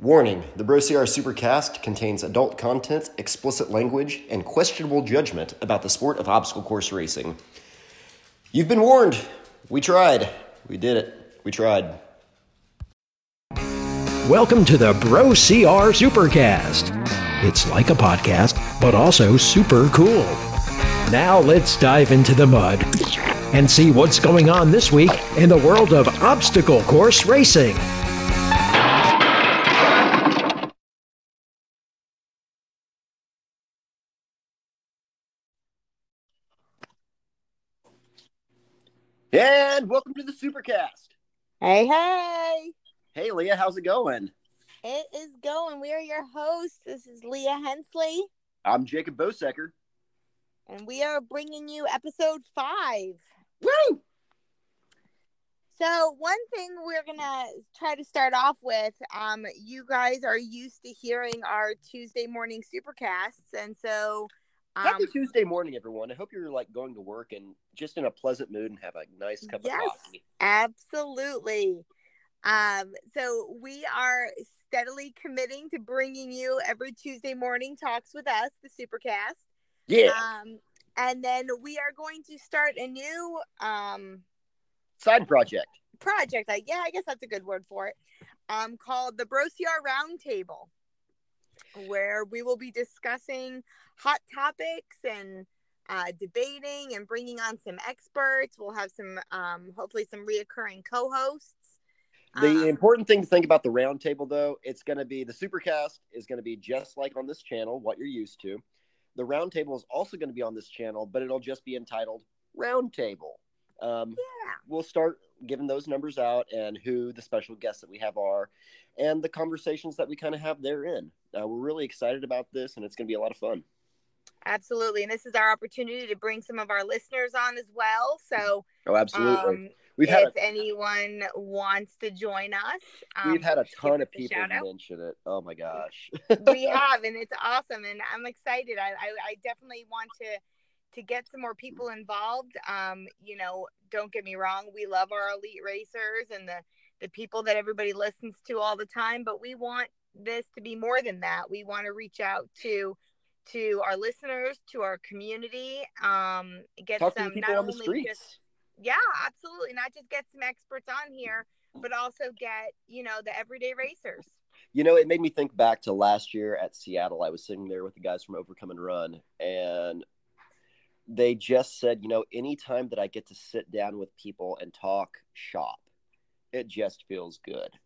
Warning the Bro CR Supercast contains adult content, explicit language, and questionable judgment about the sport of obstacle course racing. You've been warned. We tried. We did it. We tried. Welcome to the Bro CR Supercast. It's like a podcast, but also super cool. Now let's dive into the mud and see what's going on this week in the world of obstacle course racing. And welcome to the Supercast. Hey, hey. Hey, Leah, how's it going? It is going. We are your hosts. This is Leah Hensley, I'm Jacob Bosecker. and we are bringing you episode five. Woo! So, one thing we're going to try to start off with um, you guys are used to hearing our Tuesday morning supercasts. And so, um, Happy Tuesday morning, everyone. I hope you're like going to work and just in a pleasant mood and have a nice cup Yes. of coffee. absolutely. Um, so, we are steadily committing to bringing you every Tuesday morning talks with us, the supercast. Yeah. Um, and then we are going to start a new um, Side project. project. I, yeah, I guess that's a good word for it. Um, called the Bro CR Roundtable, where we will be discussing hot topics and uh, debating and bringing on some experts. We'll have some, um, hopefully, some reoccurring co-hosts. The Um, important thing to think about the roundtable, though, it's going to be the Supercast is going to be just like on this channel, what you're used to. The roundtable is also going to be on this channel, but it'll just be entitled Roundtable. Um, yeah. we'll start giving those numbers out and who the special guests that we have are and the conversations that we kind of have therein. Uh, we're really excited about this, and it's going to be a lot of fun. Absolutely. And this is our opportunity to bring some of our listeners on as well. So, Oh, absolutely. um, we've had if anyone wants to join us, um, we've had a ton of people mention it. Oh my gosh. we have, and it's awesome, and I'm excited. I, I, I definitely want to to get some more people involved. Um, you know, don't get me wrong, we love our elite racers and the the people that everybody listens to all the time, but we want this to be more than that. We want to reach out to to our listeners, to our community, um, get Talk some not on only streets. just yeah, absolutely. Not just get some experts on here, but also get, you know, the everyday racers. You know, it made me think back to last year at Seattle. I was sitting there with the guys from Overcome and Run, and they just said, you know, anytime that I get to sit down with people and talk shop, it just feels good.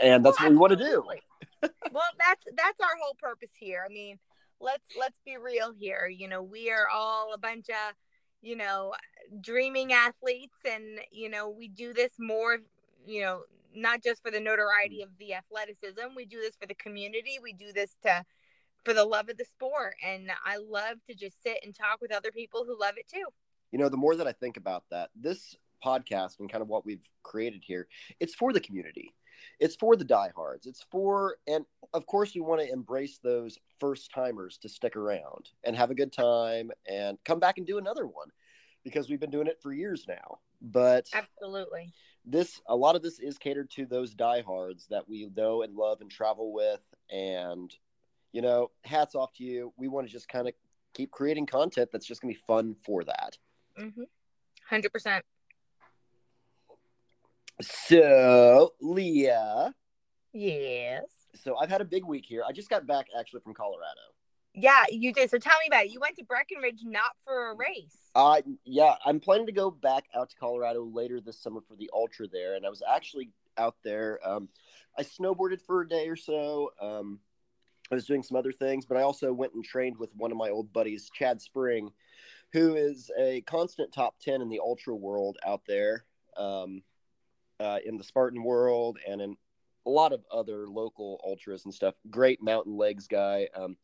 And that's Well, what we want to do. well, that's that's our whole purpose here. I mean, let's let's be real here. You know, we are all a bunch of, you know, dreaming athletes and, you know, we do this more, you know, not just for the notoriety of the athleticism. We do this for the community. We do this to for the love of the sport. And I love to just sit and talk with other people who love it too. you know the more that i think about that this podcast and kind of what we've created here it's for the community it's for the diehards it's for and of course we want to embrace those first timers to stick around and have a good time and come back and do another one because we've been doing it for years now but Absolutely. this a lot of this is catered to those diehards that we know and love and travel with and you know hats off to you we want to just kind of keep creating content that's just going to be fun for that Mm-hmm. 100%. So, Leah, Yes. so I've had a big week here. I just got back actually from Colorado. Yeah, you did. So tell me about it. You went to Breckenridge not for a race. Uh, yeah, I'm planning to go back out to Colorado later this summer for the Ultra there. And I was actually out there. Um, I snowboarded for a day or so. Um, I was doing some other things, but I also went and trained with one of my old buddies, Chad Spring, who is a constant top 10 in the Ultra world out there, um, uh, in the Spartan world and in a lot of other local ultras and stuff. Great mountain legs guy. Um,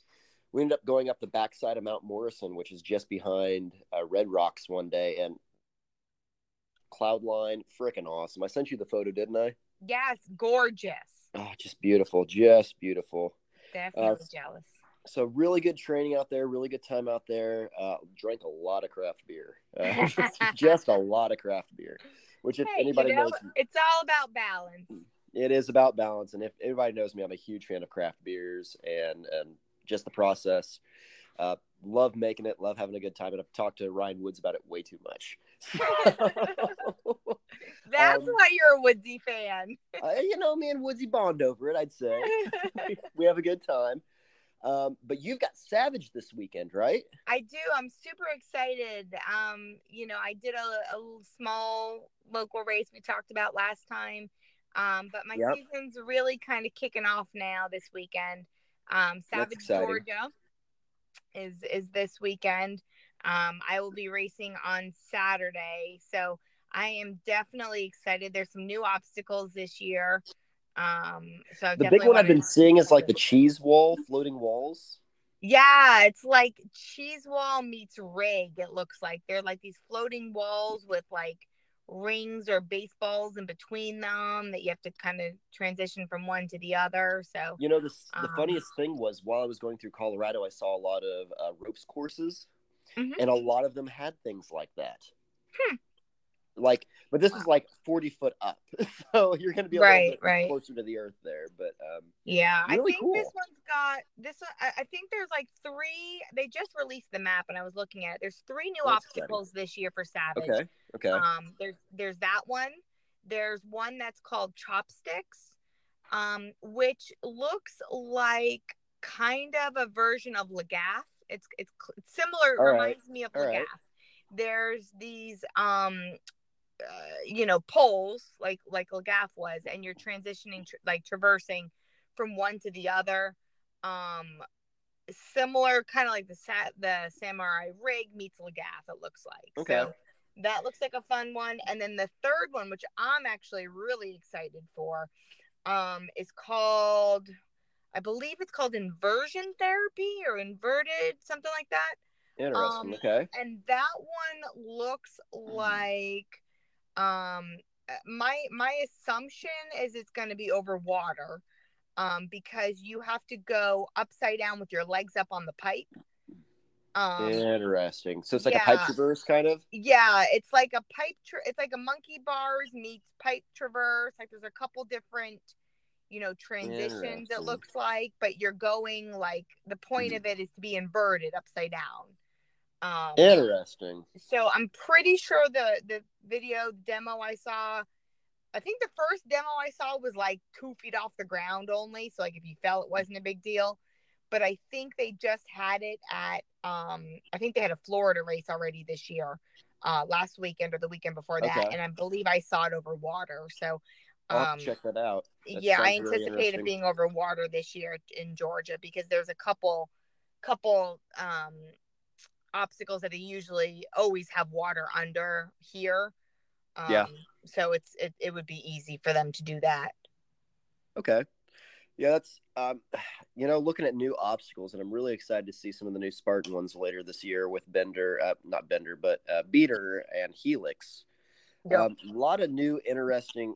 we ended up going up the backside of Mount Morrison, which is just behind uh, Red Rocks one day, and Cloudline, freaking awesome. I sent you the photo, didn't I? Yes, gorgeous. Oh, just beautiful, just beautiful. Definitely Uh, jealous. So really good training out there, really good time out there. Uh, drank a lot of craft beer, uh, just, just a lot of craft beer. Which if Hey, anybody you know, knows, it's all about balance. it is about balance. And if anybody knows me, I'm a huge fan of craft beers and and just the process. Uh, love making it, love having a good time, and I've talked to Ryan Woods about it way too much. That's Um, why you're a Woodsy fan. uh, you know, me and Woodsy bond over it. I'd say we have a good time. Um, but you've got Savage this weekend, right? I do. I'm super excited. Um, you know, I did a, a small local race we talked about last time. Um, but my Yep. season's really kind of kicking off now this weekend. Um, Savage. Georgia is is this weekend. Um, I will be racing on Saturday, so I am definitely excited. There's some new obstacles this year. Um, so The big one I've been seeing is like the cheese wall, floating walls. Yeah, it's like cheese wall meets rig. It looks like they're like these floating walls with like rings or baseballs in between them that you have to kind of transition from one to the other. So You know, this, the Um, funniest thing was while I was going through Colorado, I saw a lot of uh, ropes courses, Mhm. and a lot of them had things like that. Hmm. Like, but this is like forty foot up, so you're going to be a Right, little bit right. closer to the earth there. But um, yeah, I Really think this one's got this. one- I I think there's like three. They just released the map, and I was looking at it. There's three new That's exciting. obstacles this year for Savage. okay, okay, Um, there's there's that one. There's one that's called Chopsticks, um, which looks like kind of a version of Lagath. It's it's, it's similar. It All right. reminds me of All Lagath. right. There's these um, uh, you know, poles like like Lagath was, and you're transitioning tr- like traversing from one to the other. Um, similar, kind of like the sa- the samurai rig meets Lagath. It looks like Okay. So that looks like a fun one. And then the third one, which I'm actually really excited for, um, is called, I believe it's called inversion therapy or inverted, something like that. interesting. um, okay, And that one looks like, um, my my assumption is it's going to be over water, um, because you have to go upside down with your legs up on the pipe. Um, interesting. So it's like a pipe traverse, kind of. yeah, it's like a pipe. Tra- it's like a monkey bars meets pipe traverse. Like there's a couple different, you know, transitions. It looks like, but you're going like the point of it is to be inverted upside down. Um, Interesting. so I'm pretty sure the the video demo I saw, I think the first demo I saw was like two feet off the ground only. So like if you fell, it wasn't a big deal. But I think they just had it at um I think they had a Florida race already this year, uh last weekend or the weekend before that, Okay. and I believe I saw it over water. So um check that out. That yeah, I sounds really it being over water this year in Georgia because there's a couple couple um obstacles that they usually always have water under here. Um, Yeah. So it's it, it would be easy for them to do that. Okay. Yeah, that's um, you know, looking at new obstacles, and I'm really excited to see some of the new Spartan ones later this year with Bender, uh, not Bender, but uh, Beater and Helix. Yep. Um, a lot of new, interesting.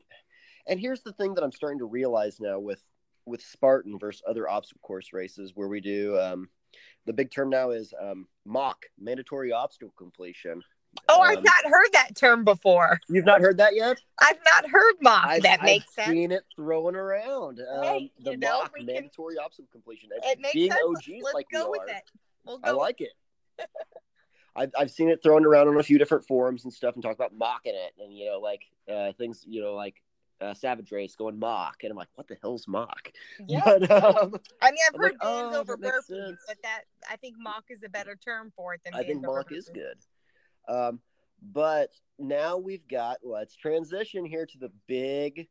And here's the thing that I'm starting to realize now with with Spartan versus other obstacle course races, where we do um, the big term now is um, mock mandatory obstacle completion. Oh, I've Um, not heard that term before. You've not heard that yet? I've not heard mock. I've, that I've sense. seen it thrown around. Um, Hey, the know, mock we can- mandatory obstacle completion. It makes being sense. OGs Let's like go with are, it. We'll I go like it. I've, I've seen it thrown around on a few different forums and stuff and talk about mocking it and you know like uh, things you know like uh, Savage Race going mock and I'm like what the hell's mock? Yeah. But, um, I mean, I've I'm heard like, oh, over burpees, sense. but that I think mock is a better term for it than I think mock is good. Um, but now we've got let's transition here to the big,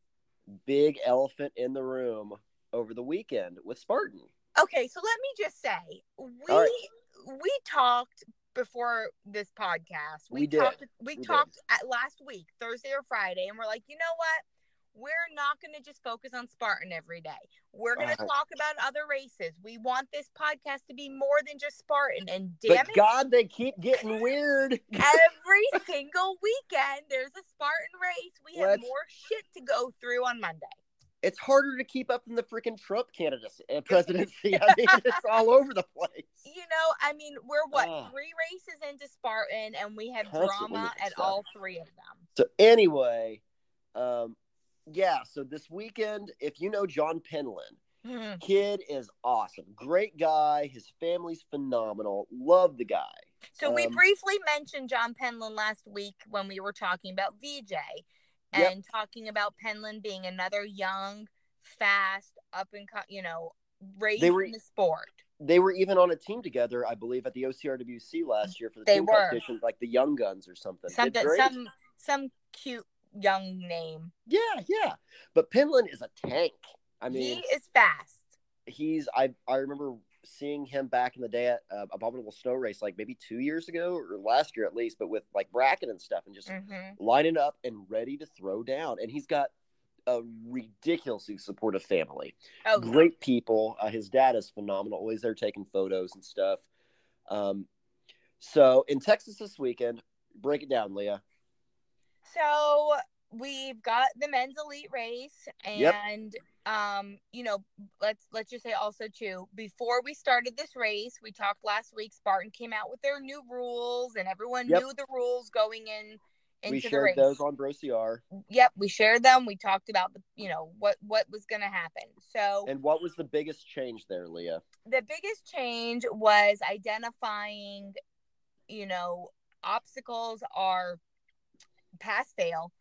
big elephant in the room over the weekend with Spartan. Okay, so let me just say, we right. we talked before this podcast. We, We did. talked we, We talked last week, Thursday or Friday, and we're like, you know what? We're not going to just focus on Spartan every day. We're going to Uh, talk about other races. We want this podcast to be more than just Spartan. And But damn it, God, they keep getting weird. every single weekend there's a Spartan race. We have Let's- more shit to go through on Monday. it's harder to keep up than the freaking Trump candidacy uh, presidency. I mean, it's all over the place. You know, I mean, we're what Ah. three races into Spartan, and we have drama at all three of them. So anyway, um, yeah, so this weekend, if you know John Penland, Mhm. kid is awesome. Great guy. His family's phenomenal. Love the guy. So we Um, briefly mentioned John Penland last week when we were talking about VJ Yep. and talking about Penland being another young, fast, up and co- you know, raised They were- in the sport. They were even on a team together, I believe, at the OCRWC last year for the They team were. competition, like the Young Guns or something. Something, some, some cute young name. Yeah, yeah. But Penland is a tank. I mean, he is fast. he's I I remember seeing him back in the day at uh, Abominable Snow Race, like maybe two years ago or last year at least, but with like bracket and stuff, and just hmm lining up and ready to throw down. And he's got a ridiculously supportive family. Oh, Great people. Uh, his dad is phenomenal. Always there taking photos and stuff. Um, so in Texas this weekend, break it down, Leah. So we've got the men's elite race Yep. and um you know let's let's just say also too before we started this race we talked last week spartan came out with their new rules and everyone Yep. knew the rules going in into we the shared race those on Bro CR. yep we shared them we talked about the you know what what was going to happen so And what was the biggest change there, Leah? the biggest change was identifying you know obstacles are pass fail.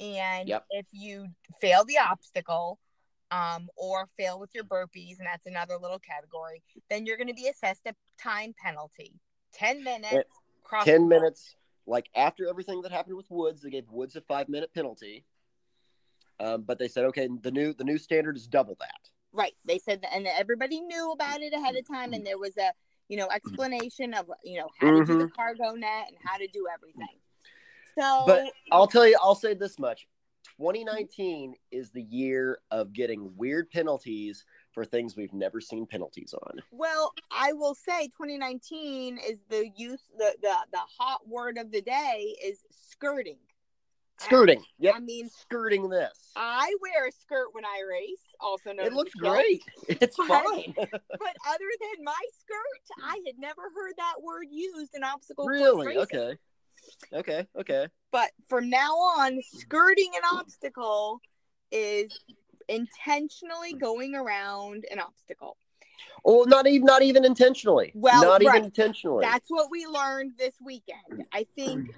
And Yep. if you fail the obstacle um, or fail with your burpees and that's another little category then you're going to be assessed a time penalty. 10 minutes cross 10 minutes like after everything that happened with woods they gave woods a five minute penalty. Um, but they said okay the new the new standard is double that. Right. They said that and everybody knew about it ahead of time and there was a you know explanation of you know how to do the cargo net and how to do everything so but i'll tell you i'll say this much. 2019 is the year of getting weird penalties for things we've never seen penalties on. Well, I will say 2019 is the use the the the hot word of the day is skirting. skirting. Yep. I mean, skirting this. I wear a skirt when I race, also known it looks great. It's But- fine But other than my skirt, I had never heard that word used in obstacle course really? racing. okay okay okay But from now on, skirting an obstacle is intentionally going around an obstacle. oh not even not even intentionally Well, not right. even intentionally That's what we learned this weekend. I think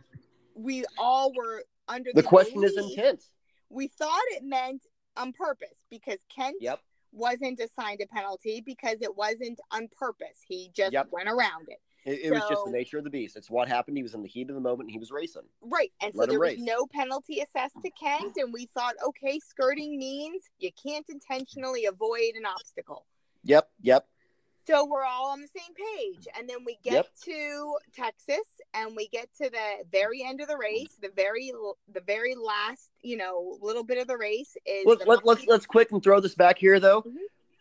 we all were under the the question is intent We thought it meant on purpose because Kent yep wasn't assigned a penalty because it wasn't on purpose. He just Yep. went around it. It, it was just the nature of the beast. It's what happened. He was in the heat of the moment. And he was racing. Right. And so Let him there was no penalty assessed to Kent. And we thought, okay, skirting means you can't intentionally avoid an obstacle. Yep, yep. So we're all on the same page. And then we get Yep. to Texas and we get to the very end of the race. The very the very last, you know, little bit of the race is Let, the let, let's let's quick and throw this back here though. Mhm.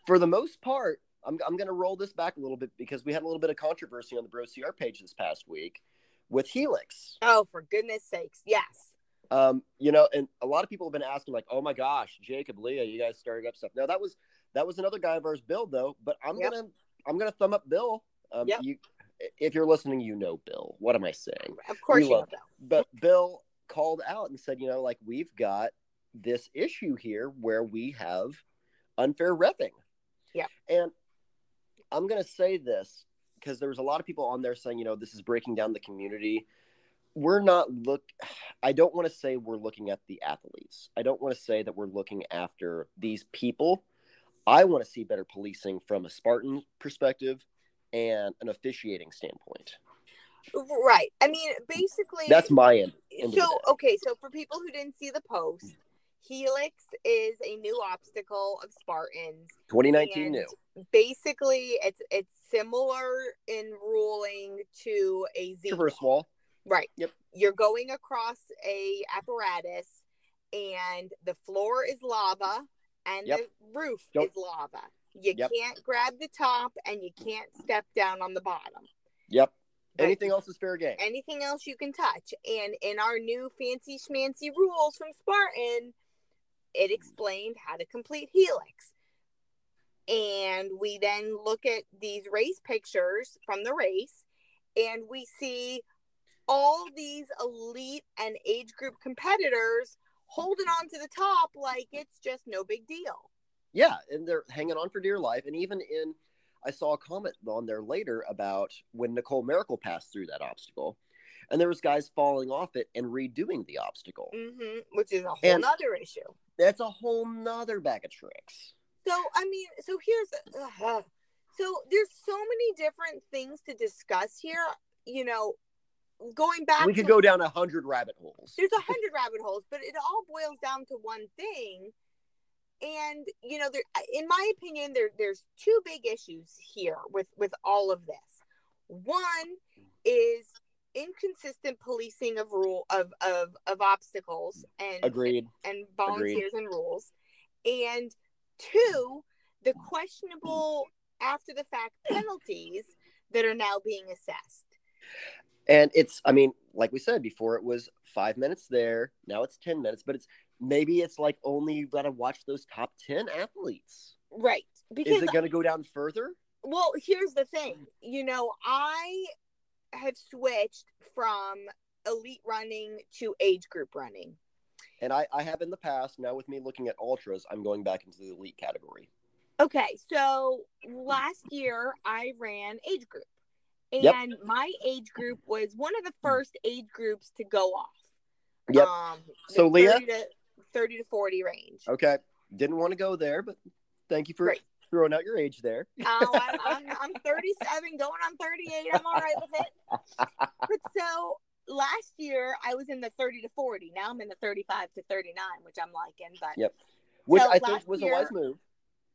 For the most part, I'm I'm going to roll this back a little bit because we had a little bit of controversy on the Bro CR page this past week with Helix. Oh, for goodness sakes. Yes. Um, you know, and a lot of people have been asking like, "Oh my gosh, Jacob, Leah, you guys started up stuff." Now that was that was another guy of ours, Bill, though. But I'm Yep. gonna I'm gonna thumb up Bill. Um, Yep. you, if you're listening, you know Bill. What am I saying? Of course you love know. but Bill called out and said, you know, like we've got this issue here where we have unfair refing. Yeah. And I'm going to say this because there was a lot of people on there saying, you know, this is breaking down the community. We're not look I don't want to say we're looking at the athletes. I don't want to say that we're looking after these people. I want to see better policing from a Spartan perspective and an officiating standpoint. Right. I mean, basically That's my end. end so okay so for people who didn't see the post helix is a new obstacle of spartans 2019 new. basically it's it's similar in ruling to a z Traverse wall. right Yep. you're going across a apparatus and the floor is lava and Yep. the roof is lava you Yep. can't grab the top and you can't step down on the bottom Yep. Anything else is fair game. anything else you can touch. And in our new fancy schmancy rules from Spartan, it explained how to complete Helix. And we then look at these race pictures from the race, and we see all these elite and age group competitors holding on to the top like it's just no big deal. Yeah, and they're hanging on for dear life. And even in, I saw a comment on there later about when Nicole Mericle passed through that obstacle, and there was guys falling off it and redoing the obstacle. hmm which is a whole And- nother issue. That's a whole nother bag of tricks. So I mean, so here's uh, so there's so many different things to discuss here. You know, going back we could to go down a hundred rabbit holes. there's a hundred rabbit holes, but it all boils down to one thing. And you know, there, in my opinion, there there's two big issues here with with all of this. One is inconsistent policing of rule of of of obstacles and Agreed. and volunteers and rules, and two, the questionable after the fact penalties that are now being assessed. And it's, I mean, like we said before, it was five minutes there. Now it's 10 minutes, but it's maybe it's like only you got to watch those top 10 athletes. Right. Because Is it going to go down further? Well, here's the thing. You know, I have switched from elite running to age group running. And I, I have in the past. Now, with me looking at ultras, I'm going back into the elite category. Okay, so last year I ran age group. And Yep. my age group was one of the first age groups to go off. Yep. Um, So, Leah? 30 to, 30 to 40 range. Okay. Didn't want to go there, but thank you for Right. Throwing out your age there. Oh, I'm, I'm, I'm 37, going on 38. I'm all right with it. But so last year I was in the 30 to 40. Now I'm in the 35 to 39, which I'm liking. But Yep. Which So I think was year- a wise move.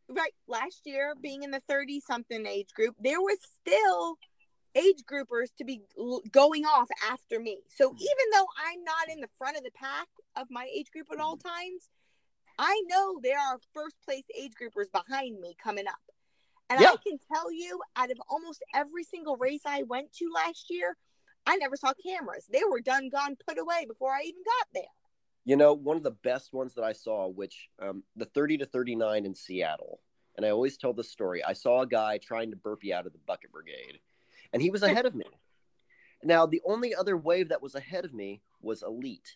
right last year, being in the 30 something age group, there was still age groupers to be going off after me. So mm. even though I'm not in the front of the pack of my age group at all mm-hmm. times, I know there are first place age groupers behind me coming up. And Yeah. I can tell you, out of almost every single race I went to last year, I never saw cameras. They were done, gone, put away before I even got there. You know, one of the best ones that I saw, which um, the 30 to 39 in Seattle. And I always tell this story. I saw a guy trying to burpee out of the bucket brigade, and he was ahead of me. Now, the only other wave that was ahead of me was elite.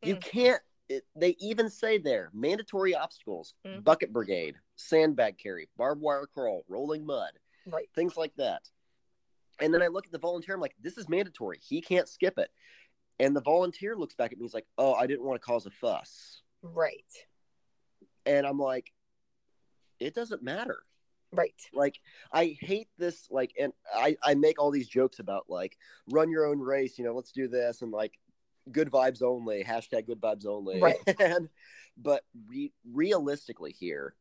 You Mm. can't, it, they even say there mandatory obstacles, Mhm. bucket brigade, sandbag carry, barbed wire crawl, rolling mud, Right. things like that. And then I look at the volunteer, I'm like, this is mandatory. He can't skip it. And the volunteer looks back at me, he's like, oh, I didn't want to cause a fuss. Right. And I'm like, it doesn't matter. Right. Like, I hate this. Like, and I, I make all these jokes about like, run your own race, you know, let's do this. And like, good vibes only, hashtag good vibes only. Right. and, but re- realistically here,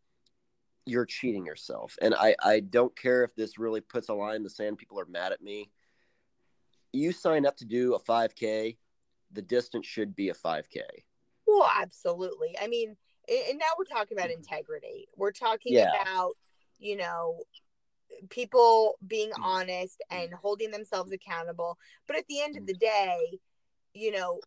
you're cheating yourself. And I, I don't care if this really puts a line in the sand. People are mad at me. You sign up to do a 5K, the distance should be a 5K. Well, absolutely. I mean, and now we're talking about integrity. We're talking Yeah. about, you know, people being Mm. honest and holding themselves accountable. But at the end of the day, you know,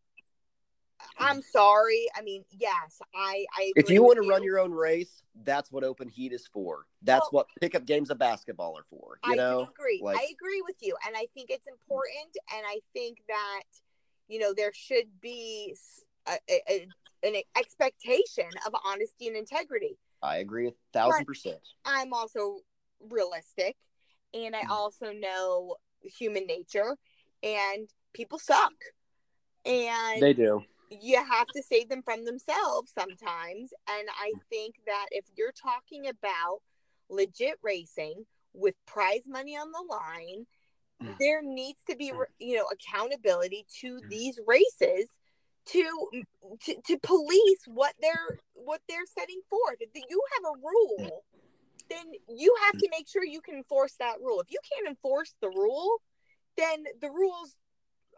I'm sorry. I mean, yes, I. I If you want to run your own race, that's what open heat is for. That's Well- what pickup games of basketball are for. You I know, agree. like- I agree with you, and I think it's important. And I think that you know there should be a, a, an expectation of honesty and integrity. I agree a thousand Right. percent. I'm also realistic and I Mhm. also know human nature and people suck. And They do. you have to save them from themselves sometimes. And I think that if you're talking about legit racing with prize money on the line, Mm. there needs to be, mm. you know, accountability to mm. these races to, to to police what they're what they're setting forth. If you have a rule, mm. then you have to make sure you can enforce that rule. If you can't enforce the rule, then the rule's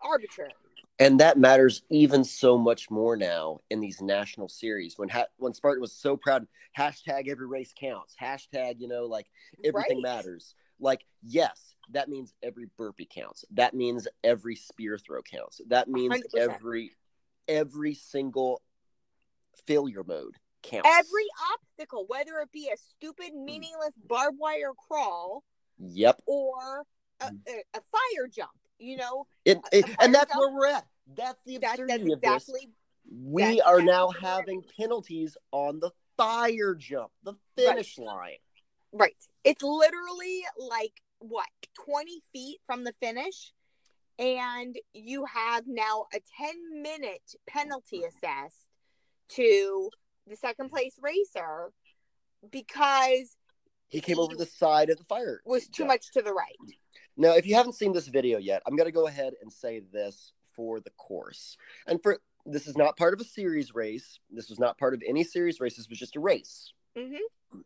arbitrary. And that matters even so much more now in these national series. When ha- when Spartan was so proud, hashtag every race counts. Hashtag, you know, like everything Right. matters. Like, yes, that means every burpee counts. That means every spear throw counts. That means 100%. every every single failure mode counts. Every obstacle, whether it be a stupid, mm. meaningless barbed wire crawl Yep. or a, mm. a, a fire jump, you know, It, it- and that's jump? where we're at. That's the that, that's absurdity of this. We That's are exactly now having penalties on the fire jump, the finish line. Right. It's literally like what, 20 feet from the finish? And you have now a 10 minute penalty assessed to the second place racer because He came over the side of the fire. was too jump. much to the right. Now, if you haven't seen this video yet, I'm going to go ahead and say this for the course. And for this is not part of a series race. This was not part of any series race. This was just a race. hmm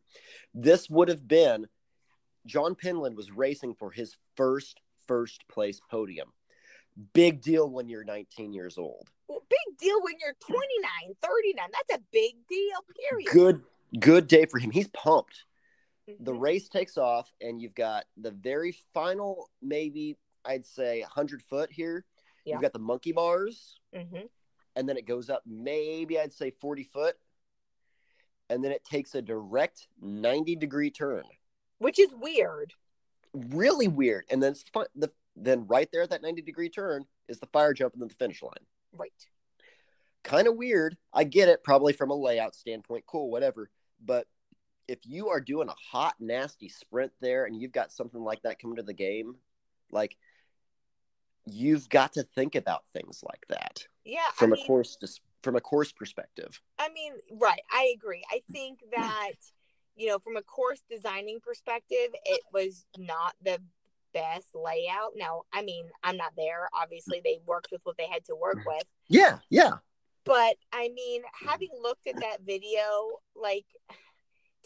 This would have been John Penland was racing for his first first place podium. Big deal when you're 19 years old. Well, big deal when you're 29, 39. That's a big deal, period. Good good day for him. He's pumped. The Mhm. race takes off and you've got the very final maybe I'd say 100 foot here. Yeah. You've got the monkey bars Mhm. and then it goes up maybe I'd say 40 foot, and then it takes a direct 90 degree turn. Which is weird. Really weird. And then it's fun, the then right there at that 90 degree turn is the fire jump and then the finish line. Right. Kind of weird. I get it, probably from a layout standpoint, cool, whatever. But if you are doing a hot, nasty sprint there and you've got something like that coming to the game, like you've got to think about things like that Yeah. from I a mean, course from a course perspective. I mean, right. I agree. I think that, you know, from a course designing perspective, it was not the best layout. Now, I mean, I'm not there. Obviously, they worked with what they had to work mm-hmm. with. Yeah, yeah. But I mean, having looked at that video, like,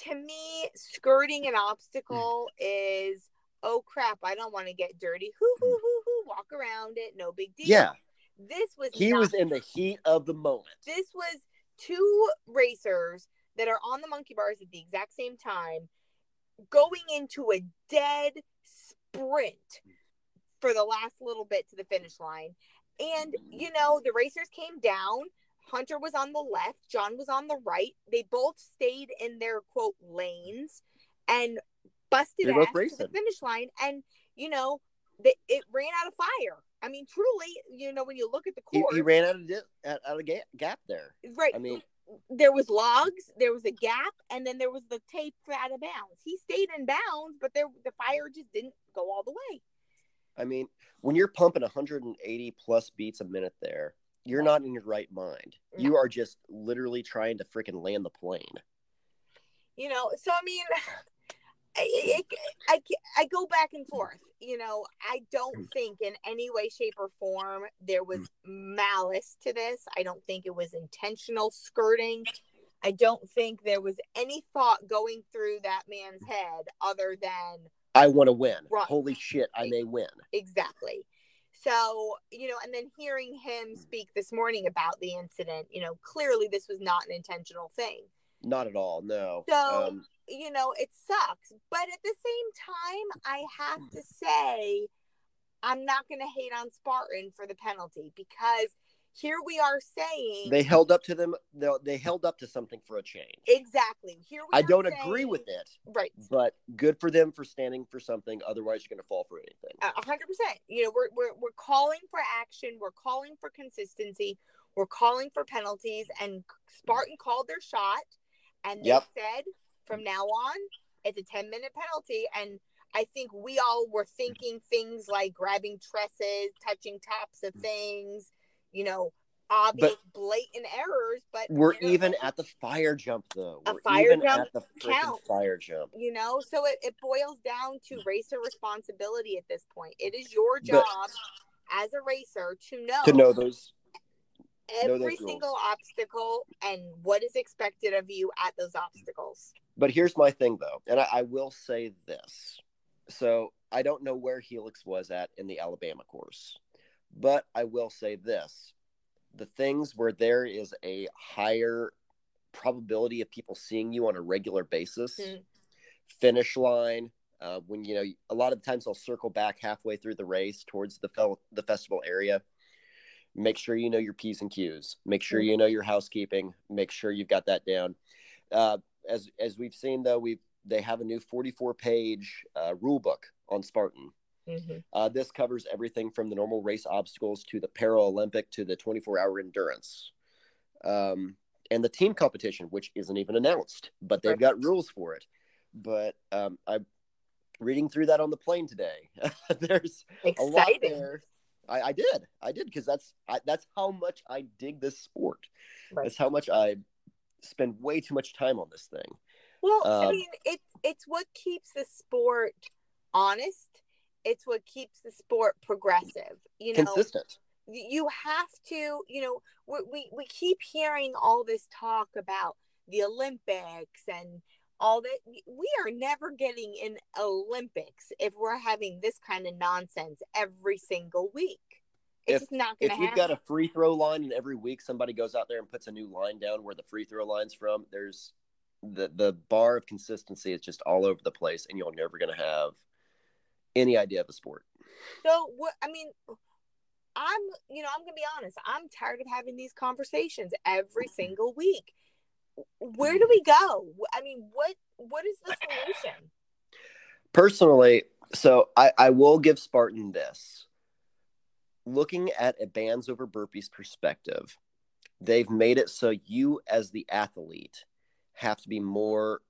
to me, skirting an obstacle is, oh crap, I don't want to get dirty. Hoo, hoo, hoo, walk around it. No big deal. Yeah. This was He was in the heat of the moment. this was two racers that are on the monkey bars at the exact same time going into a dead sprint for the last little bit to the finish line and you know the racers came down hunter was on the left john was on the right they both stayed in their quote lanes and busted ass to the finish line and you know they, it ran out of fire i mean truly you know when you look at the He, course he ran out of di- out, out of ga- gap there. right I mean, there was logs, there was a gap, and then there was the tape for out of bounds. He stayed in bounds, but there the fire just didn't go all the way. I mean, when you're pumping 180 plus beats a minute there, you're not in your right mind. You are just literally trying to freaking land the plane. You know, so I mean, I, I, I, go back and forth. You know, I don't hmm. think in any way, shape, or form there was hmm. malice to this. I don't think it was intentional skirting. I don't think there was any thought going through that man's hmm. head other than I want to win. Right. Holy shit, I may win. exactly so you know and then hearing him speak this morning about the incident you know clearly this was not an intentional thing Not at all. No. So- um, you know it sucks but at the same time i have to say i'm not going to hate on spartan for the penalty because here we are saying they held up to them. They, they held up to something for a change. exactly here we I don't saying- agree with it, right but good for them for standing for something. Otherwise, you're going to fall for anything. A hundred percent. You know, we're, we're we're calling for action. We're calling for consistency. We're calling for penalties. And Spartan called their shot, and they Yep. said from now on it's a ten minute penalty. And I think we all were thinking things like grabbing tresses, touching tops of mm. things. You know, obvious blatant errors. But We're you know, even at the fire jump, though. A We're fire even jump at the counts. fire jump. you know so it, it boils down to racer responsibility at this point it is your But- job as a racer to know, To know those every single obstacle and what is expected of you at those obstacles But here's my thing, though, and I, I will say this. So I don't know where Helix was at in the Alabama course, but I will say this: the things where there is a higher probability of people seeing you on a regular basis, Mhm. finish line. Uh, when you know, a lot of times I'll circle back halfway through the race towards the fel- the festival area. Make sure you know your p's and q's. Make sure you know your housekeeping. Make sure you've got that down. Uh, as as we've seen though, we they have a new 44 page uh, rule book on Spartan. Uh, this covers everything from the normal race obstacles to the Paralympic to the 24 hour endurance. um, and the team competition, which isn't even announced, but they've got rules for it. But um, I'm reading through that on the plane today. There's a lot Exciting. there. I, I did, I did, because that's I, that's how much I dig this sport. Right. That's how much I spend way too much time on this thing. Well, I Um, mean, it's it's what keeps the sport honest. It's what keeps the sport progressive. You know, Consistent. you have to. You know, we we, we keep hearing all this talk about the Olympics and all that. We are never getting in Olympics if we're having this kind of nonsense every single week. It's If- just not If going to be. If you've got a free throw line and every week somebody goes out there and puts a new line down where the free throw line's from, there's the the bar of consistency is just all over the place, and you're never going to have any idea of a sport. So what I mean, I'm you know I'm gonna be honest. I'm tired of having these conversations every single week. Where do we go? I mean, what what is the solution? Personally, so I, I will give Spartan this. Looking at a bands over burpees perspective, they've made it so you as the athlete have to be more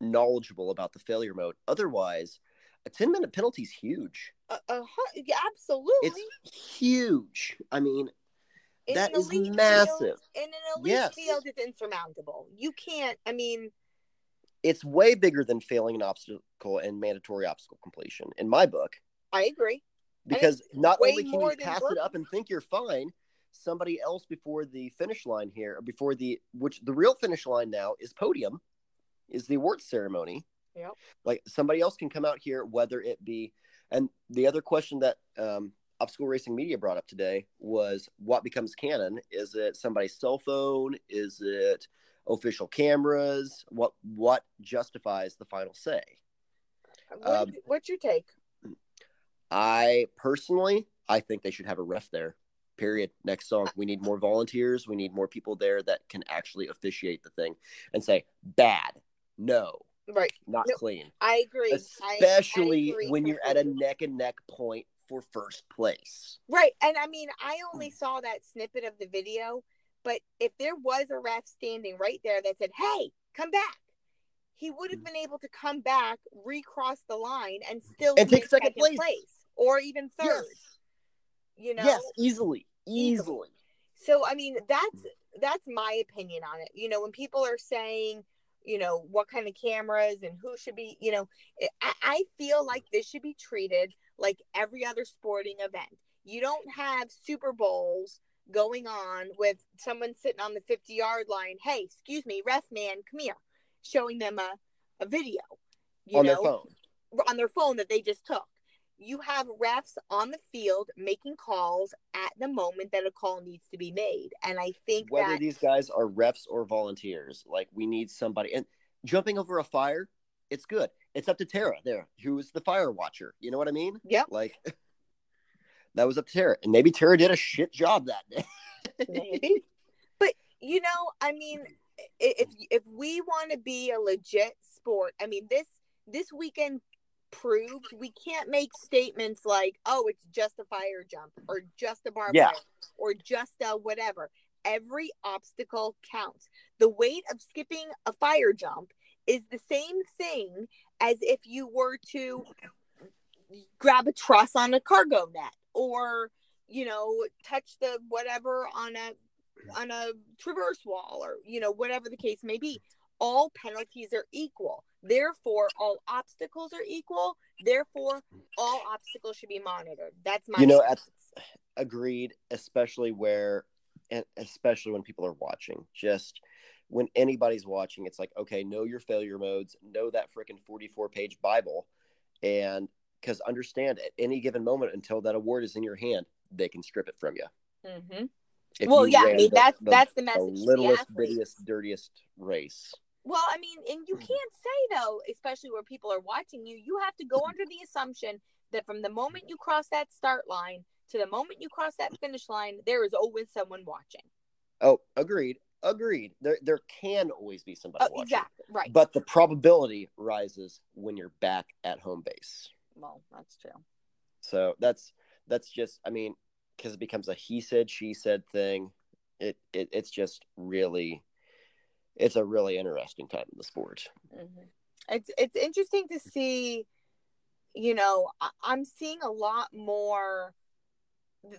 knowledgeable about the failure mode. Otherwise, a 10 minute penalty is huge. Uh, uh, yeah, absolutely. It's huge. I mean, in that an is elite massive. Field, in an elite Yes. field, it's insurmountable. You can't. I mean, it's way bigger than failing an obstacle and mandatory obstacle completion in my book. I agree. because not only can you pass it up and think you're fine somebody else before the finish line here or before the which the real finish line now is podium is the awards ceremony Yep. like somebody else can come out here whether it be and the other question that um obstacle racing media brought up today was what becomes canon is it somebody's cell phone is it official cameras what what justifies the final say What, Um, what's your take? I personally, I think they should have a ref there. Period. Next song. We need more volunteers. We need more people there that can actually officiate the thing and say bad, no, Right. not No, clean. I agree. I- I Especially agree when you're at a neck and neck point for first place. Right. And I mean, I only Hmm. saw that snippet of the video, but if there was a ref standing right there that said, hey, come back, he would have Hmm. been able to come back, recross the line, and still And take win second place. or even third. Yes. You know? Yes, easily. Easily. Easily. So I mean, that's that's my opinion on it. You know, when people are saying, you know, what kind of cameras and who should be, you know, I, I feel like this should be treated like every other sporting event. You don't have Super Bowls going on with someone sitting on the 50 yard line. Hey, excuse me, ref man, come here, showing them a, a video, you on know, their phone. on their phone that they just took. You have refs on the field making calls at the moment that a call needs to be made. And I think Whether that these guys are refs or volunteers, like we need somebody. And jumping over a fire, it's good. It's up to Tara there, who is the fire watcher. You know what I mean? Yeah. Like that was up to Tara, and maybe Tara did a shit job that day. maybe. but you know, I mean, if if we want to be a legit sport, I mean this this weekend proved we can't make statements like, "Oh, it's just a fire jump" or "just a barbed Yeah. or "just a whatever." Every obstacle counts. The weight of skipping a fire jump is the same thing as if you were to grab a truss on a cargo net or you know touch the whatever on a on a traverse wall or you know whatever the case may be. All penalties are equal. Therefore all obstacles are equal. Therefore all obstacles should be monitored. That's my You know, at- Agreed, especially where, and especially when people are watching. Just when anybody's watching, it's like, okay, know your failure modes, know that freaking forty-four page Bible, and because understand at any given moment until that award is in your hand, they can strip it from you. Mhm. Well you yeah i mean the- that's the- that's the the message the littlest, athletes. bittiest, dirtiest race. Well, I mean, and you can't say though, especially where people are watching you, you have to go under the assumption that from the moment you cross that start line to the moment you cross that finish line, there is always someone watching. Oh, agreed, agreed. There, there can always be somebody Oh, watching, exactly. Right. but the probability rises when you're back at home base. well, that's true. So that's that's just I mean because it becomes a he said she said thing. it, it it's just really it's a really interesting time in the sport. Mm-hmm. It's it's interesting to see. You know, I'm seeing a lot more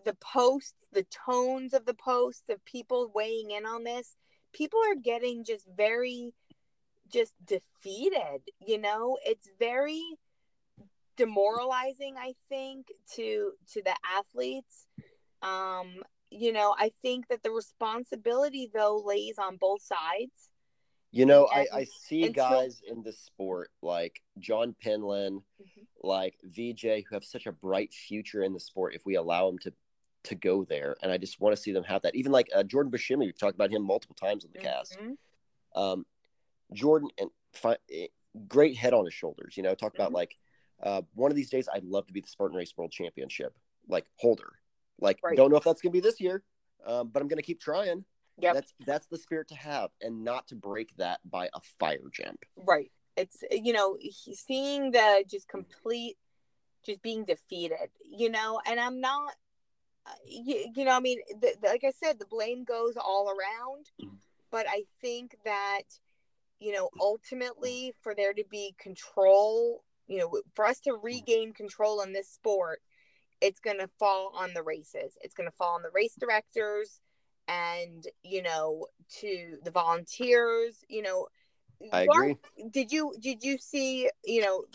the posts, the tones of the posts of people weighing in on this. People are getting just very just defeated, you know? It's very demoralizing I think to to the athletes. Um you know, I think that the responsibility though lays on both sides. You know, I, I see guys in the sport like John Penland, mm-hmm. like VJ, who have such a bright future in the sport if we allow them to to go there. And I just want to see them have that. Even like uh, Jordan Bushimi, we've talked about him multiple times on the mm-hmm. cast. Um, Jordan and fi- eh, great head on his shoulders. You know, talk mm-hmm. about like uh, one of these days I'd love to be the Spartan Race World Championship like holder. Like, right. don't know if that's going to be this year, um, but I'm going to keep trying. Yeah, that's that's the spirit to have, and not to break that by a fire jump. Right. It's you know seeing the just complete, just being defeated. You know, and I'm not. Uh, you, you know, I mean, the, the, like I said, the blame goes all around, but I think that you know ultimately for there to be control, you know, for us to regain control in this sport it's going to fall on the races. It's going to fall on the race directors and, you know, to the volunteers, you know. I agree. Did you did you see, you know,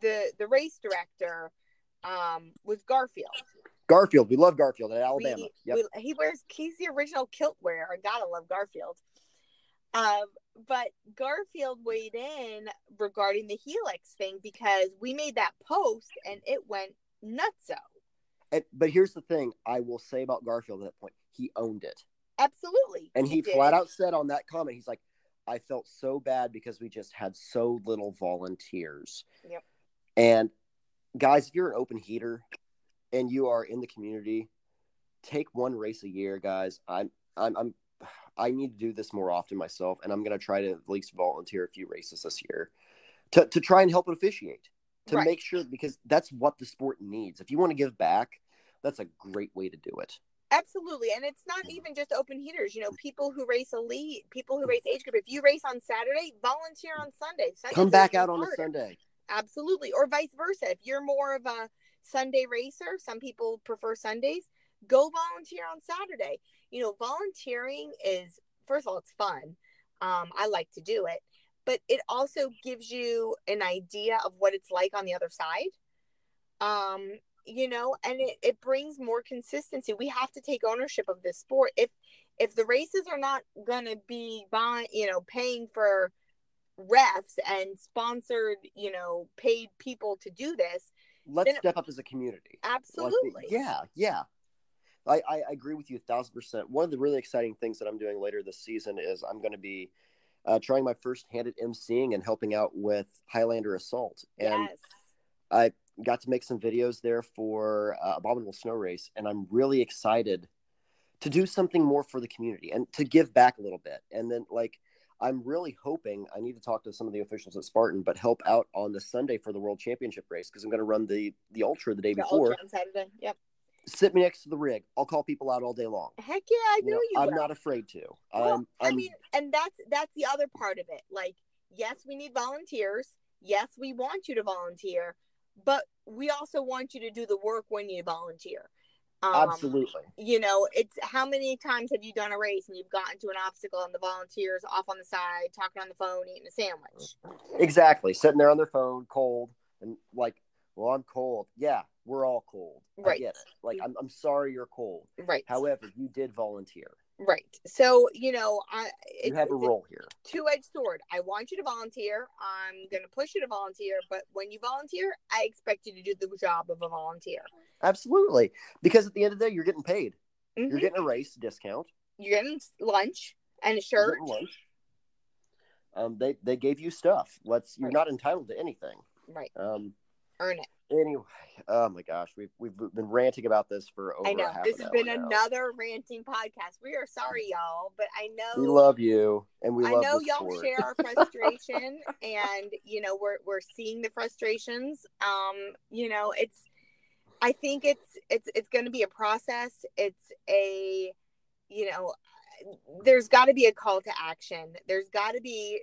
the the race director um was Garfield. Garfield, we love Garfield at Alabama. We, yep. we, he wears he's the original kilt wearer. I gotta love Garfield. Um, but Garfield weighed in regarding the Helix thing because we made that post and it went nutso. And, but here's the thing I will say about Garfield at that point he owned it. Absolutely. And he, he flat out said on that comment, he's like, I felt so bad because we just had so little volunteers. Yep. And guys, if you're an open heater and you are in the community, take one race a year, guys. I'm I'm I'm I need to do this more often myself, and I'm gonna try to at least volunteer a few races this year to, to try and help officiate to right. make sure because that's what the sport needs. If you want to give back, that's a great way to do it. Absolutely. And it's not even just open heaters, you know, people who race elite, people who race age group. If you race on Saturday, volunteer on Sunday. Sunday Come back out on a Sunday. Absolutely. Or vice versa. If you're more of a Sunday racer, some people prefer Sundays, go volunteer on Saturday. You know, volunteering is, first of all, it's fun. Um, I like to do it but it also gives you an idea of what it's like on the other side. Um you know and it, it brings more consistency. We have to take ownership of this sport. If if the races are not going to be buying you know paying for refs and sponsored you know paid people to do this let's step up as a community. Absolutely. like, yeah yeah. I, I agree with you a thousand percent. One of the really exciting things that i'm doing later this season is i'm going to be uh, trying my first hand at emceeing and helping out with Highlander Assault. And yes. I got to make some videos there for uh, Abominable Snow Race, and I'm really excited to do something more for the community and to give back a little bit. And then, like, I'm really hoping I need to talk to some of the officials at Spartan, but help out on the Sunday for the World Championship race because I'm going to run the the Ultra the day the before. on Saturday. Yep sit me next to the rig. I'll call people out all day long. Heck yeah, I you know, you. I'm will. not afraid to. Well, I'm, i mean, and that's that's the other part of it. Like, yes, we need volunteers. Yes, we want you to volunteer, but we also want you to do the work when you volunteer. Um, Absolutely. You know, it's how many times have you done a race and you've gotten to an obstacle and the volunteers off on the side, talking on the phone, eating a sandwich? Exactly. Sitting there on their phone, cold, and like, well, I'm cold. Yeah, we're all cold. Right. I get it. Like I'm, I'm sorry you're cold. Right. However, you did volunteer. Right. So you know, I you have a role here. Two edged sword. I want you to volunteer. I'm going to push you to volunteer, but when you volunteer, I expect you to do the job of a volunteer. Absolutely, because at the end of the day, you're getting paid. Mm-hmm. You're getting a race discount. You're getting lunch and a shirt. lunch. Um, they they gave you stuff. Let's. You're right. not entitled to anything. Right. Um, earn it. Anyway, oh my gosh, we've we've been ranting about this for over. I know this has been now. another ranting podcast. We are sorry, y'all, but I know we love you, and we. I know y'all sport. share our frustration, and you know we're we're seeing the frustrations. Um, you know, it's. I think it's it's it's going to be a process. It's a you know, there's got to be a call to action. There's got to be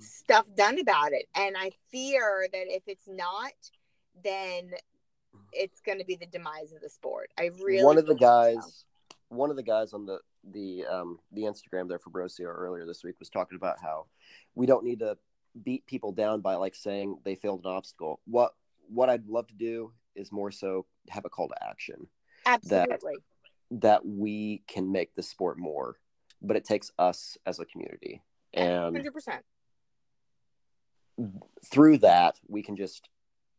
stuff done about it. And I fear that if it's not, then it's going to be the demise of the sport. I really one of the believe so. guys one of the guys on the the um the instagram there for Bro CR earlier this week was talking about how we don't need to beat people down by like saying they failed an obstacle what what i'd love to do is more so have a call to action Absolutely. that we can make the sport more but it takes us as a community and 100%. Through that we can just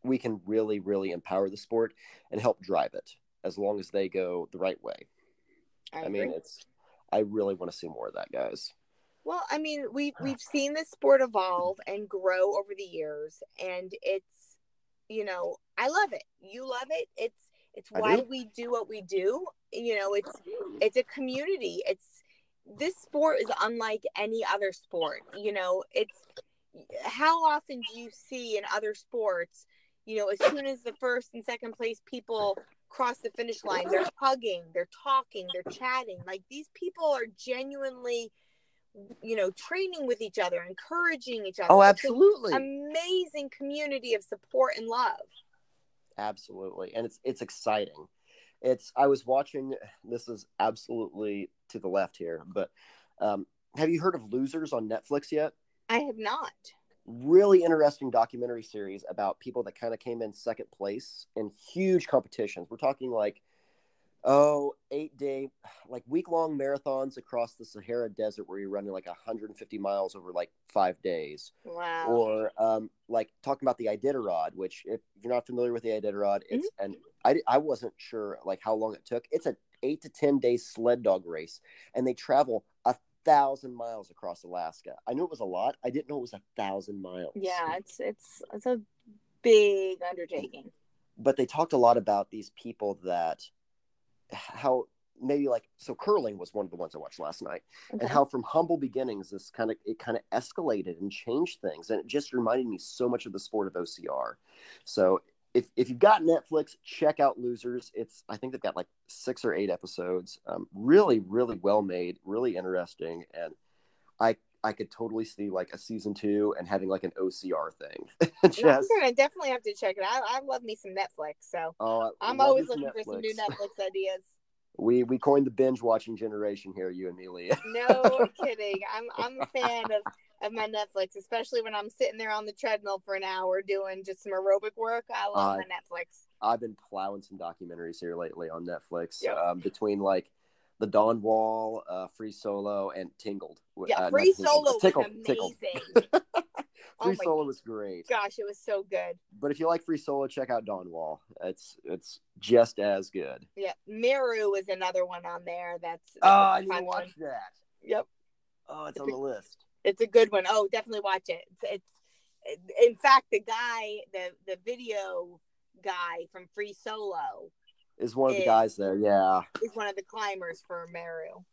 we can really really empower the sport and help drive it as long as they go the right way I, i, mean it's i really want to see more of that guys Well, I mean, we we've seen this sport evolve and grow over the years, and it's, you know, I love it. You love it. It's it's why do. we do what we do. You know, it's mm. it's a community. It's this sport is unlike any other sport. You know, it's how often do you see in other sports? You know, as soon as the first and second place people cross the finish line, they're hugging, they're talking, they're chatting. Like these people are genuinely you know, training with each other, encouraging each other. oh absolutely amazing community of support and love. absolutely and it's it's exciting it's i was watching this is absolutely to the left here but um have you heard of losers on netflix yet I have not. really interesting documentary series about people that kind of came in second place in huge competitions we're talking like oh eight day like week long marathons across the sahara desert where you're running like 150 miles over like five days Wow. or um, like talking about the Iditarod, which if you're not familiar with the Iditarod, it's and I, I wasn't sure like how long it took. It's an eight to ten day sled dog race, and they travel a thousand miles across Alaska. I knew it was a lot. I didn't know it was a thousand miles. yeah, it's it's it's a big undertaking. but they talked a lot about these people that how maybe like so curling was one of the ones I watched last night. Okay. and how from humble beginnings this kind of it kind of escalated and changed things and it just reminded me so much of the sport of ocr so if, if you've got netflix check out losers it's i think they've got like six or eight episodes um, really really well made really interesting and i i could totally see like a season two and having like an ocr thing No, I'm gonna definitely have to check it out. I love me some Netflix, so I I'm always looking for some new Netflix. Netflix ideas. we we coined the binge watching generation here you and me leah No kidding. I'm I'm a fan of of my Netflix, especially when I'm sitting there on the treadmill for an hour doing just some aerobic work. I love Uh, my Netflix. I've been plowing some documentaries here lately on Netflix. Yep. Um, between like the Dawn Wall, uh, Free Solo, and Tingled. Yeah, Uh, Free Tingled, Solo was Tickled, amazing. Tickled. Oh Free my Solo was great. Gosh, it was so good. But if you like Free Solo, check out Dawn Wall. It's it's just as good. Yeah, Meru is another one on there. That's, Oh, I need to watch one. that. Yep, Oh, it's It's on a- the list. It's a good one. Oh, definitely watch it. It's, it's in fact the guy, the the video guy from Free Solo Is one of the guys there? Yeah. is one of the climbers for Meru.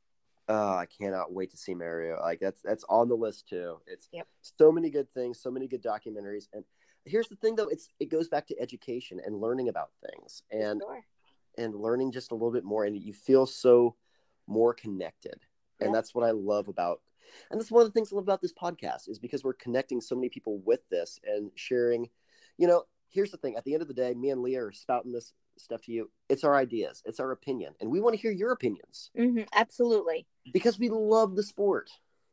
Oh, I cannot wait to see Meru. Like that's that's on the list too. It's Yep. so many good things, so many good documentaries. And here's the thing though, it's it goes back to education and learning about things and Sure. and learning just a little bit more and you feel so more connected. And that's what I love about and that's one of the things I love about this podcast is because we're connecting so many people with this and sharing, you know, here's the thing. At the end of the day, me and Leah are spouting this stuff to you. It's our ideas, it's our opinion. And we want to hear your opinions hmm absolutely. because we love the sport.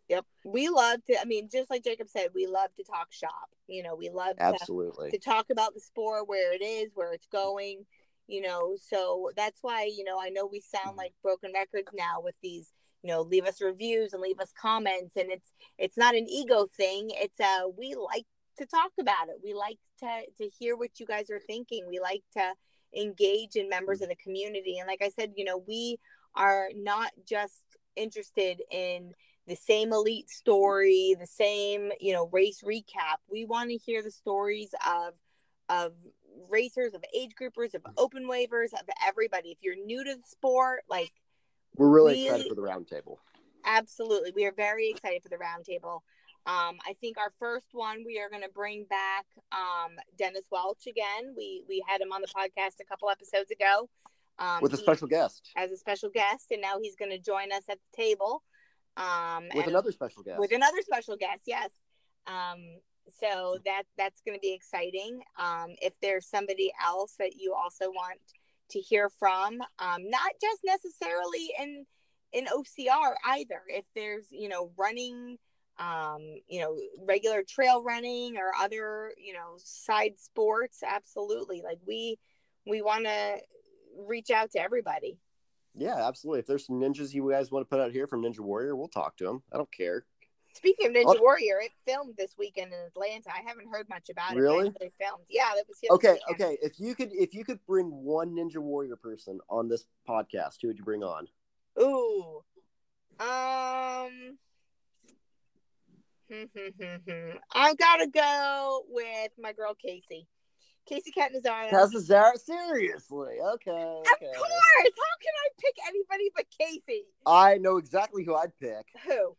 Yep. We love to. I mean, just like Jacob said, we love to talk shop. You know, we love to Absolutely. to talk about the sport, where it is, where it's going, you know. So that's why, you know, I know we sound like broken records now with these, you know, leave us reviews and leave us comments. And it's it's not an ego thing. It's uh we like to talk about it. We like to to hear what you guys are thinking. We like to engage in members of the community. And like I said, you know, we are not just interested in the same elite story, the same, you know, race recap. We want to hear the stories of of racers, of age groupers, of open waivers, of everybody. If you're new to the sport, like We're really really- excited for the roundtable. absolutely, we are very excited for the roundtable. Um, I think our first one we are going to bring back um, Dennis Welch again. We we had him on the podcast a couple episodes ago. um, with a he- special guest, as a special guest, and now he's going to join us at the table. Um, with another special guest. with another special guest yes um so that that's going to be exciting um if there's somebody else that you also want to hear from um not just necessarily in in ocr either if there's you know running um you know regular trail running or other you know side sports absolutely like we we want to reach out to everybody yeah, absolutely. If there's some ninjas you guys want to put out here from Ninja Warrior, we'll talk to them. I don't care. Speaking of Ninja I'll- Warrior, it filmed this weekend in Atlanta. I haven't heard much about it. Really? They filmed. Yeah, that was here. Okay, weekend. okay. If you could, if you could bring one Ninja Warrior person on this podcast, who would you bring on? Ooh. Um. Hmm, hmm, hmm, I've got to go with my girl Kacy. Kacy Catanzaro. Zara? Seriously? Okay. Of course. How can I pick anybody but Kacy? I know exactly who I'd pick. Who?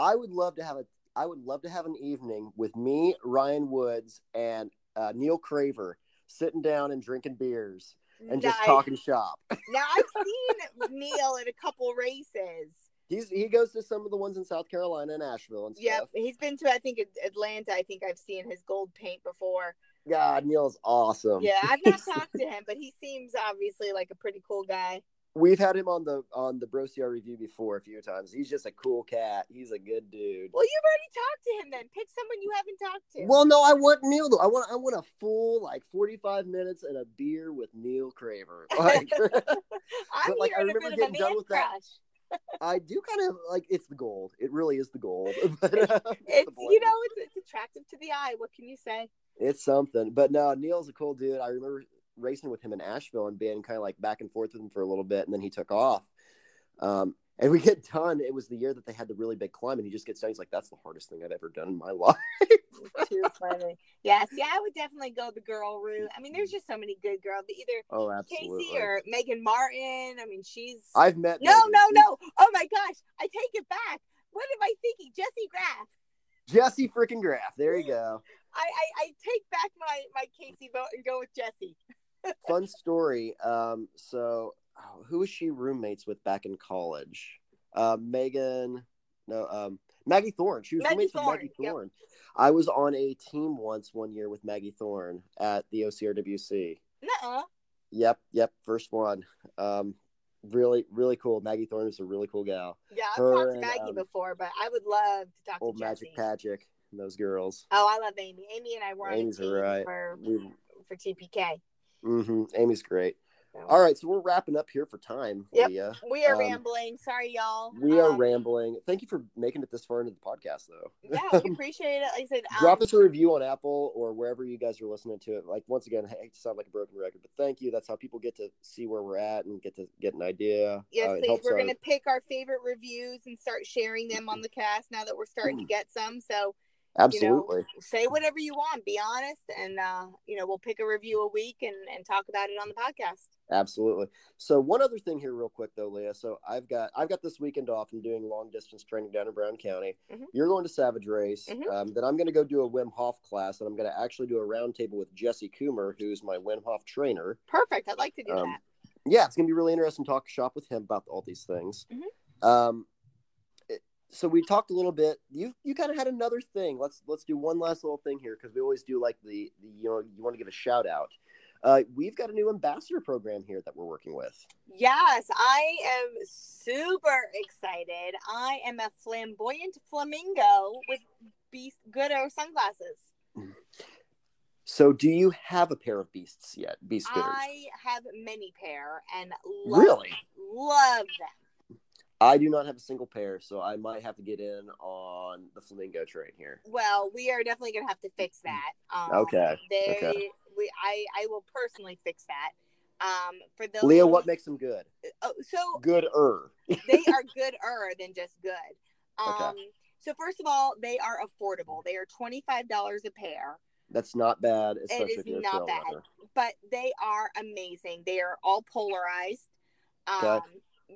I would love to have a. I would love to have an evening with me, Ryan Woods, and uh, Neil Craver sitting down and drinking beers and just talking shop. Now I've seen Neil in a couple races. He's he goes to some of the ones in South Carolina and Asheville and Yep, stuff. he's been to I think Atlanta. I think I've seen his gold paint before. God, Neil's awesome. Yeah, I've not talked to him, but he seems obviously like a pretty cool guy. We've had him on the on the Bro CR review before a few times. He's just a cool cat. He's a good dude. Well, you've already talked to him then. Pick someone you haven't talked to. Well, no, I want Neil though. I want I want a full like forty five minutes and a beer with Neil Craver. Like I'm like, I remember bit of a getting done with that. I do kind of like it's the gold. It really is the gold. But, uh, It's the you know it's, it's attractive to the eye. What can you say? it's something. But no, Neil's a cool dude. I remember racing with him in Asheville and being kind of like back and forth with him for a little bit, and then he took off. Um, and we get done. It was the year that they had the really big climb, and he just gets done. He's like, "That's the hardest thing I've ever done in my life." Too funny. Yes, yeah, I would definitely go the girl route. I mean, there's just so many good girls. Either oh, absolutely. Kacy or Megan Martin. I mean, she's I've met. no, Megan. no, no. Oh my gosh, I take it back. What am I thinking? Jessie Graff. Jessie freaking Graff. There you go. I, I, I take back my my Kacy vote and go with Jessie. Fun story. Um, so oh, who was she roommates with back in college? Uh, Megan. No, um, Maggie Thorne. She was Maggie roommates Thorne, with Maggie yep. I was on a team once one year with Maggie Thorne at the OCRWC. Nuh-uh. Yep, yep, first one. Um, really, really cool. Maggie Thorne is a really cool gal. Yeah, I've Her talked to and, Maggie um, before, but I would love to talk Old to. Magic Patrick and those girls. Oh, I love Amy. Amy and I were on Amy's a team alright. for We, for TPK. Hmm Amy's great. So- All right, so we're wrapping up here for time, Yep. Leah. We are Um, rambling. Sorry, y'all. We are Um, rambling. Thank you for making it this far into the podcast, though. Yeah, we appreciate it. Like I said, Drop um, us a review on Apple or wherever you guys are listening to it. Like once again, I hate to sound like a broken record, but thank you. That's how people get to see where we're at and get to get an idea. Yes, Uh, please. We're our- going to pick our favorite reviews and start sharing them on the cast now that we're starting to get some. So absolutely. say whatever you want. Be honest, and uh, you know we'll pick a review a week and and talk about it on the podcast. Absolutely. So one other thing here, real quick though, Leah. So I've got I've got this weekend off. I'm doing long distance training down in Brown County. Mhm. You're going to Savage Race. Mhm. Um, then I'm going to go do a Wim Hof class, and I'm going to actually do a roundtable with Jesse Coomer, who's my Wim Hof trainer. Perfect. I'd like to do Um, that. yeah, it's gonna be really interesting to talk shop with him about all these things. Mhm. Um, so we talked a little bit. You you kind of had another thing. Let's let's do one last little thing here because we always do like the the you know you want to give a shout out. Uh, we've got a new ambassador program here that we're working with. Yes, I am super excited. I am a flamboyant flamingo with Beast Goodr sunglasses. So do you have a pair of beasts yet? Beast goodrs. I have many pair and love, Really? love them. I do not have a single pair, so I might have to get in on the flamingo train here. Well, we are definitely gonna have to fix that. Um, Okay, They, okay. we, I, I will personally fix that. Um, for those. Leah, what makes them good? Oh, so good er. they are good er than just good. Um, Okay. so first of all, they are affordable. They are twenty five dollars a pair. That's not bad, especially is if you're a not bad. runner. but they are amazing. They are all polarized. Um, Okay.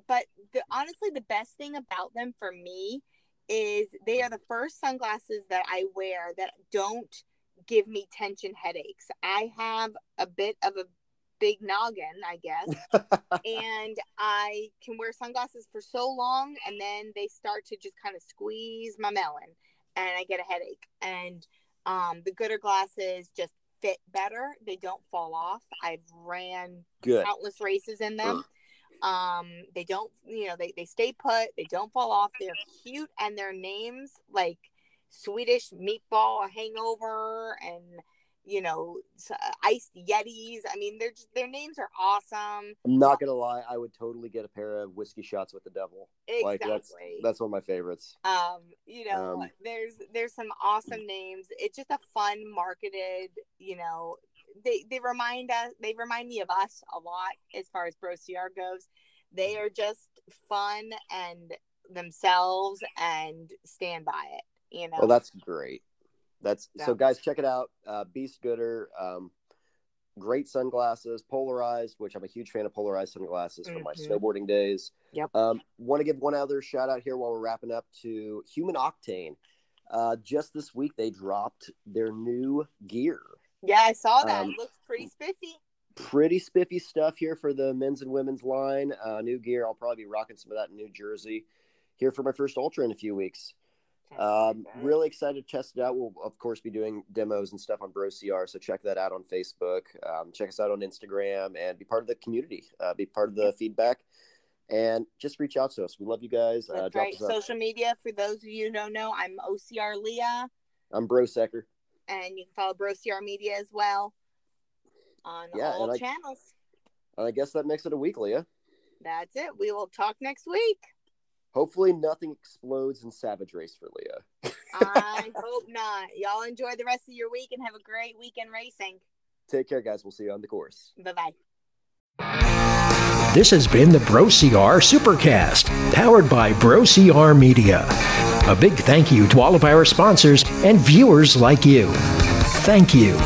But the, honestly, the best thing about them for me is they are the first sunglasses that I wear that don't give me tension headaches. I have a bit of a big noggin, I guess. and I can wear sunglasses for so long and then they start to just kind of squeeze my melon and I get a headache. And um, the goodr glasses just fit better. They don't fall off. I've ran Good. countless races in them. Um, they don't, you know, they, they stay put, they don't fall off. They're cute and their names like Swedish meatball hangover and you know iced yetis. I mean, they're just, their names are awesome. I'm not gonna lie, I would totally get a pair of whiskey shots with the devil. Exactly. Like that's that's one of my favorites. um, you know, Um, there's there's some awesome names. It's just a fun marketed, you know, they they remind us they remind me of us a lot as far as Bro CR goes. They are just fun and themselves and stand by it, you know. Well, that's great. That's Yeah. so, guys. Check it out. Uh, Beast Goodr. Um, great sunglasses, polarized, which I'm a huge fan of polarized sunglasses from my Mhm. snowboarding days. Yep. Um, Want to give one other shout out here while we're wrapping up to Human Octane. Uh, just this week, they dropped their new gear. Yeah, I saw that. um, it looks pretty spiffy. Pretty spiffy stuff here for the men's and women's line. Uh, new gear. I'll probably be rocking some of that in New Jersey here for my first Ultra in a few weeks. Um, really excited to test it out. We'll of course be doing demos and stuff on Bro CR, so check that out on Facebook. Um, check us out on Instagram and be part of the community. Uh, be part of the feedback, and just reach out to us. We love you guys. Uh, That's drop right. Social media, for those of you who don't know, I'm OCR Leah, I'm Bro Secker. And you can follow Bro CR Media as well on Yeah, all I- channels. I guess that makes it a week, Leah. That's it. We will talk next week. Hopefully, nothing explodes in Savage Race for Leah. I hope not. Y'all enjoy the rest of your week and have a great weekend racing. Take care, guys. We'll see you on the course. Bye bye. This has been the Bro CR Supercast, powered by Bro CR Media. A big thank you to all of our sponsors and viewers like you. Thank you.